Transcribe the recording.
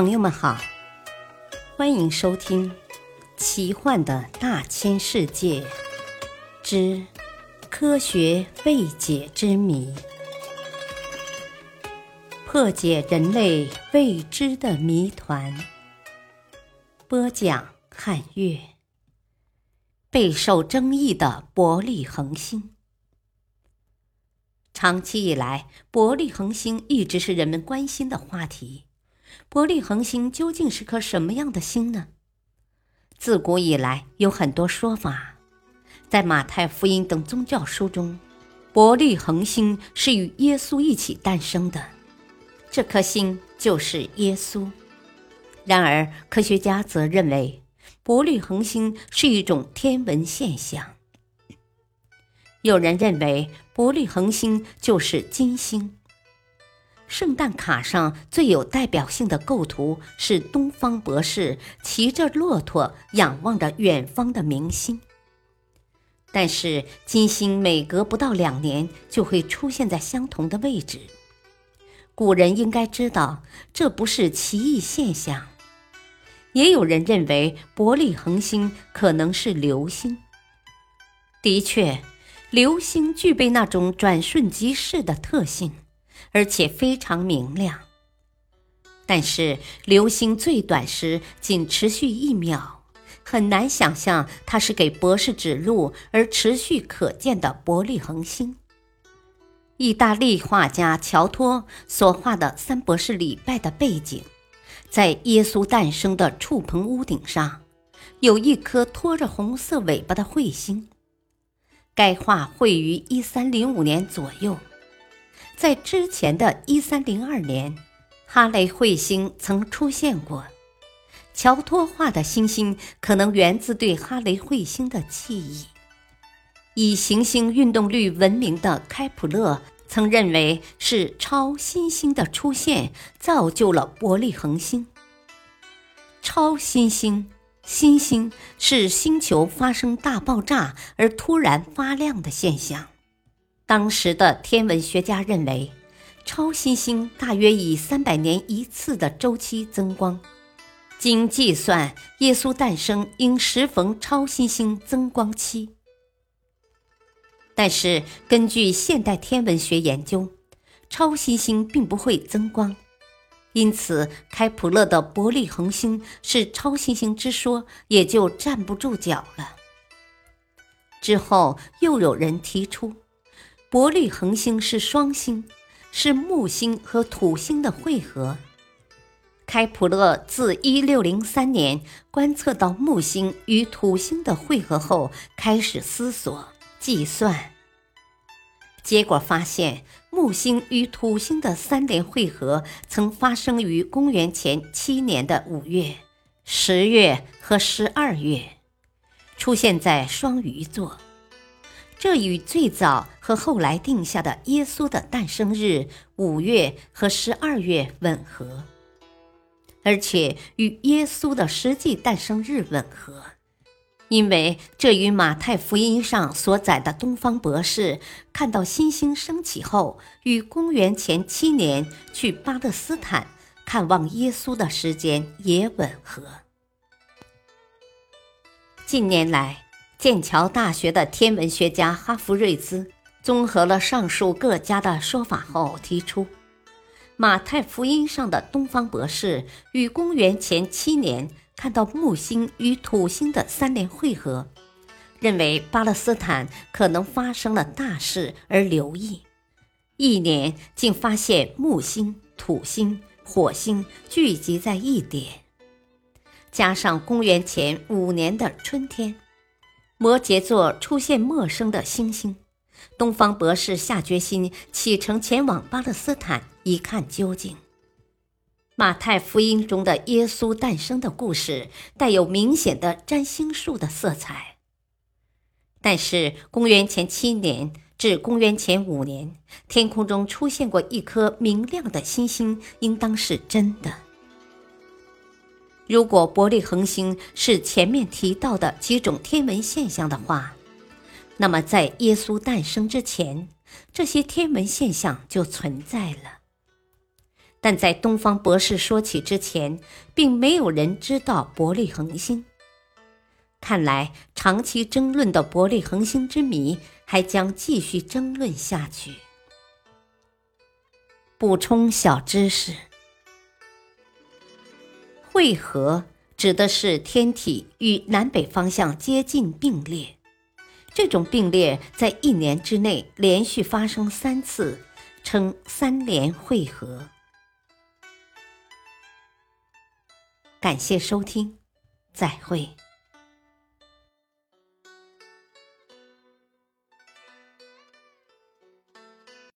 朋友们好，欢迎收听《奇幻的大千世界之科学未解之谜》，破解人类未知的谜团。播讲：汉月。备受争议的伯利恒星。长期以来，伯利恒星一直是人们关心的话题。伯利恒星究竟是颗什么样的星呢？自古以来有很多说法。在马太福音等宗教书中，伯利恒星是与耶稣一起诞生的，这颗星就是耶稣。然而，科学家则认为，伯利恒星是一种天文现象。有人认为，伯利恒星就是金星。圣诞卡上最有代表性的构图是东方博士骑着骆驼仰望着远方的明星。但是金星每隔不到两年就会出现在相同的位置，古人应该知道这不是奇异现象。也有人认为伯利恒星可能是流星。的确，流星具备那种转瞬即逝的特性。而且非常明亮，但是流星最短时仅持续一秒，很难想象它是给博士指路而持续可见的伯利恒星。意大利画家乔托所画的三博士礼拜的背景，在耶稣诞生的触棚屋顶上，有一颗拖着红色尾巴的彗星。该画绘于一三零五年左右。在之前的一三零二年，哈雷彗星曾出现过。乔托画的星星可能源自对哈雷彗星的记忆。以行星运动率闻名的开普勒曾认为是超新星的出现造就了伯利恒星。超新星、新星是星球发生大爆炸而突然发亮的现象。当时的天文学家认为，超新星大约以三百年一次的周期增光。经计算，耶稣诞生应时逢超新星增光期。但是，根据现代天文学研究，超新星并不会增光，因此开普勒的伯利恒星是超新星之说也就站不住脚了。之后，又有人提出。伯利恒星是双星，是木星和土星的汇合。开普勒自一六零三年观测到木星与土星的汇合后，开始思索计算，结果发现木星与土星的三联汇合曾发生于公元前七年的五月、十月和十二月，出现在双鱼座。这与最早和后来定下的耶稣的诞生日五月和十二月吻合，而且与耶稣的实际诞生日吻合，因为这与马太福音上所载的东方博士看到新星升起后，与公元前七年去巴勒斯坦看望耶稣的时间也吻合。近年来。剑桥大学的天文学家哈弗瑞兹综合了上述各家的说法后提出，马太福音上的东方博士于公元前七年看到木星与土星的三联汇合，认为巴勒斯坦可能发生了大事而留意，一年竟发现木星、土星、火星聚集在一点，加上公元前五年的春天。摩羯座出现陌生的星星，东方博士下决心启程前往巴勒斯坦一看究竟。马太福音中的耶稣诞生的故事带有明显的占星术的色彩，但是公元前七年至公元前五年，天空中出现过一颗明亮的星星，应当是真的。如果伯利恒星是前面提到的几种天文现象的话，那么在耶稣诞生之前，这些天文现象就存在了。但在东方博士说起之前，并没有人知道伯利恒星。看来，长期争论的伯利恒星之谜还将继续争论下去。补充小知识：汇合指的是天体与南北方向接近并列，这种并列在一年之内连续发生三次，称三连汇合。感谢收听，再会。